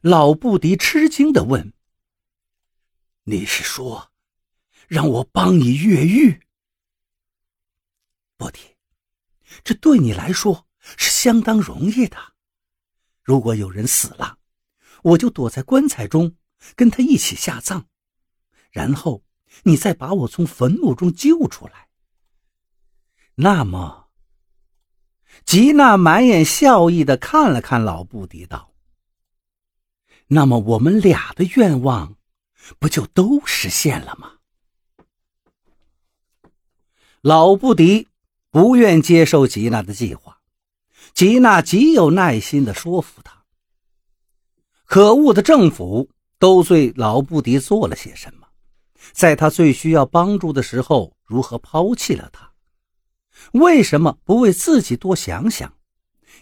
老布迪吃惊的问：“你是说，让我帮你越狱？布迪，这对你来说是相当容易的。如果有人死了，我就躲在棺材中，跟他一起下葬，然后你再把我从坟墓中救出来。那么。”吉娜满眼笑意的看了看老布迪，道：“那么我们俩的愿望，不就都实现了吗？”老布迪不愿接受吉娜的计划，吉娜极有耐心的说服他。可恶的政府都对老布迪做了些什么？在他最需要帮助的时候，如何抛弃了他？为什么不为自己多想想？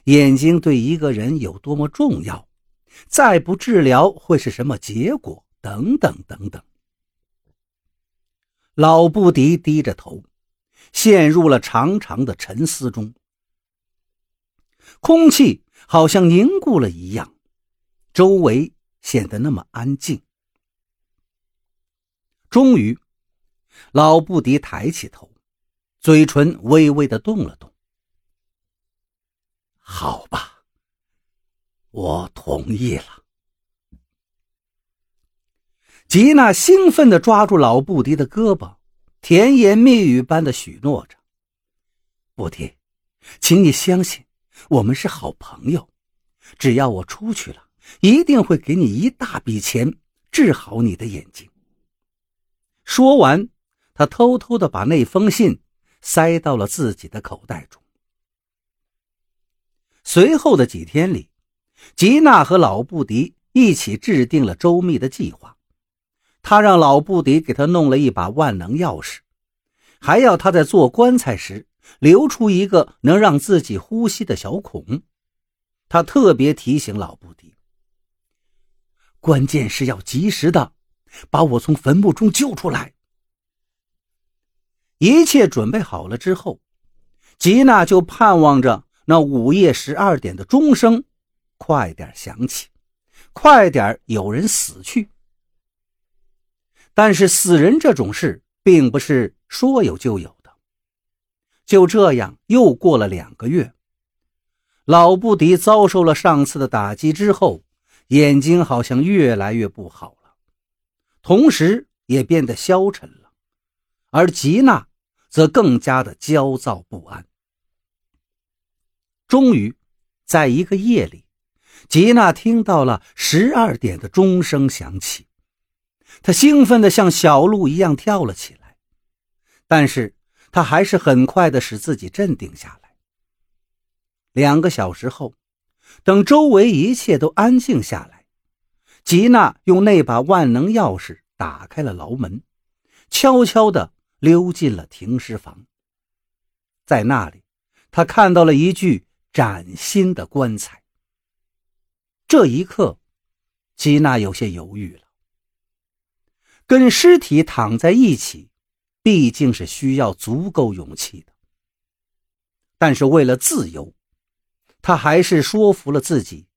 眼睛对一个人有多么重要？再不治疗会是什么结果？等等等等。老布迪低着头，陷入了长长的沉思中。空气好像凝固了一样，周围显得那么安静。终于，老布迪抬起头。嘴唇微微的动了动。好吧，我同意了。吉娜兴奋的抓住老布迪的胳膊，甜言蜜语般的许诺着：“布迪，请你相信，我们是好朋友。只要我出去了，一定会给你一大笔钱，治好你的眼睛。”说完，他偷偷的把那封信。塞到了自己的口袋中。随后的几天里，吉娜和老布迪一起制定了周密的计划。他让老布迪给他弄了一把万能钥匙，还要他在做棺材时留出一个能让自己呼吸的小孔。他特别提醒老布迪，关键是要及时的把我从坟墓中救出来。一切准备好了之后，吉娜就盼望着那午夜十二点的钟声快点响起，快点有人死去。但是死人这种事并不是说有就有的。就这样，又过了两个月，老布迪遭受了上次的打击之后，眼睛好像越来越不好了，同时也变得消沉了。而吉娜则更加的焦躁不安。终于，在一个夜里，吉娜听到了十二点的钟声响起，她兴奋的像小鹿一样跳了起来。但是，她还是很快的使自己镇定下来。两个小时后，等周围一切都安静下来，吉娜用那把万能钥匙打开了牢门，悄悄的。溜进了停尸房，在那里，他看到了一具崭新的棺材。这一刻，吉娜有些犹豫了。跟尸体躺在一起，毕竟是需要足够勇气的。但是为了自由，他还是说服了自己，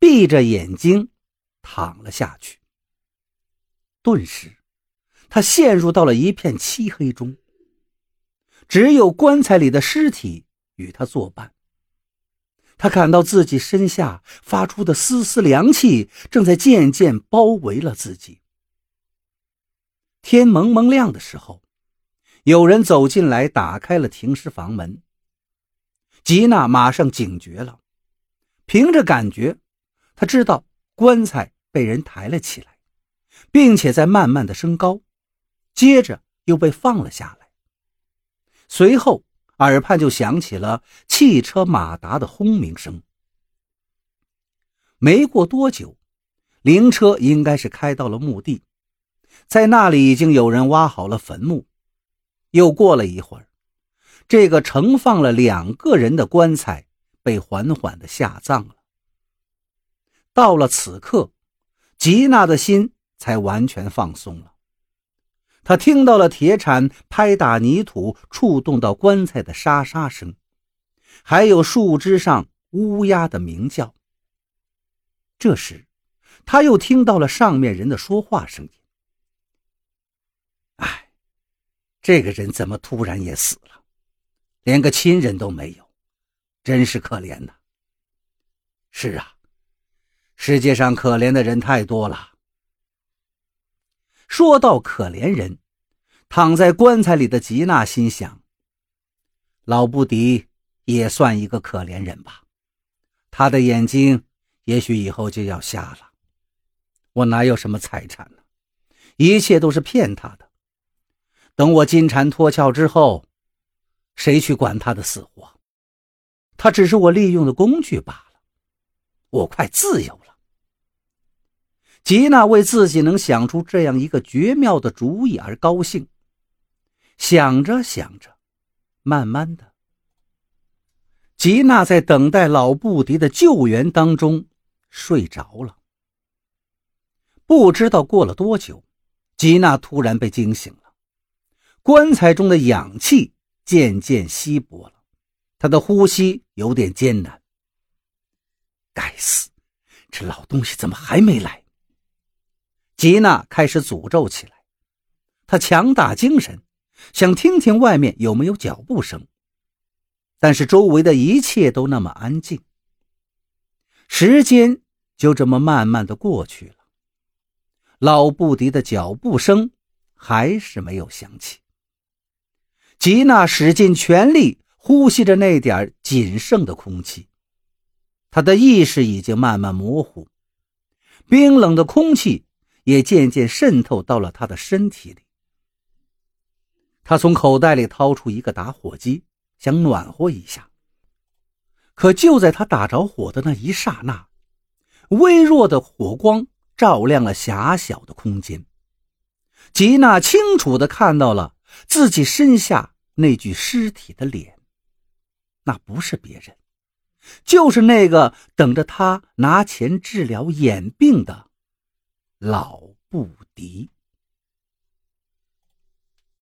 闭着眼睛躺了下去。顿时。他陷入到了一片漆黑中，只有棺材里的尸体与他作伴。他感到自己身下发出的丝丝凉气正在渐渐包围了自己。天蒙蒙亮的时候，有人走进来，打开了停尸房门。吉娜马上警觉了，凭着感觉，他知道棺材被人抬了起来，并且在慢慢的升高。接着又被放了下来，随后耳畔就响起了汽车马达的轰鸣声。没过多久，灵车应该是开到了墓地，在那里已经有人挖好了坟墓。又过了一会儿，这个盛放了两个人的棺材被缓缓的下葬了。到了此刻，吉娜的心才完全放松了。他听到了铁铲拍打泥土、触动到棺材的沙沙声，还有树枝上乌鸦的鸣叫。这时，他又听到了上面人的说话声音。哎，这个人怎么突然也死了？连个亲人都没有，真是可怜呐。是啊，世界上可怜的人太多了。说到可怜人，躺在棺材里的吉娜心想：老布迪也算一个可怜人吧。他的眼睛也许以后就要瞎了。我哪有什么财产呢？一切都是骗他的。等我金蝉脱壳之后，谁去管他的死活？他只是我利用的工具罢了。我快自由了。吉娜为自己能想出这样一个绝妙的主意而高兴。想着想着，慢慢的，吉娜在等待老布迪的救援当中睡着了。不知道过了多久，吉娜突然被惊醒了。棺材中的氧气渐渐稀薄了，她的呼吸有点艰难。该死，这老东西怎么还没来？吉娜开始诅咒起来，她强打精神，想听听外面有没有脚步声，但是周围的一切都那么安静。时间就这么慢慢的过去了，老布迪的脚步声还是没有响起。吉娜使尽全力呼吸着那点仅剩的空气，她的意识已经慢慢模糊，冰冷的空气。也渐渐渗透到了他的身体里。他从口袋里掏出一个打火机，想暖和一下。可就在他打着火的那一刹那，微弱的火光照亮了狭小的空间。吉娜清楚地看到了自己身下那具尸体的脸，那不是别人，就是那个等着他拿钱治疗眼病的。老不敌。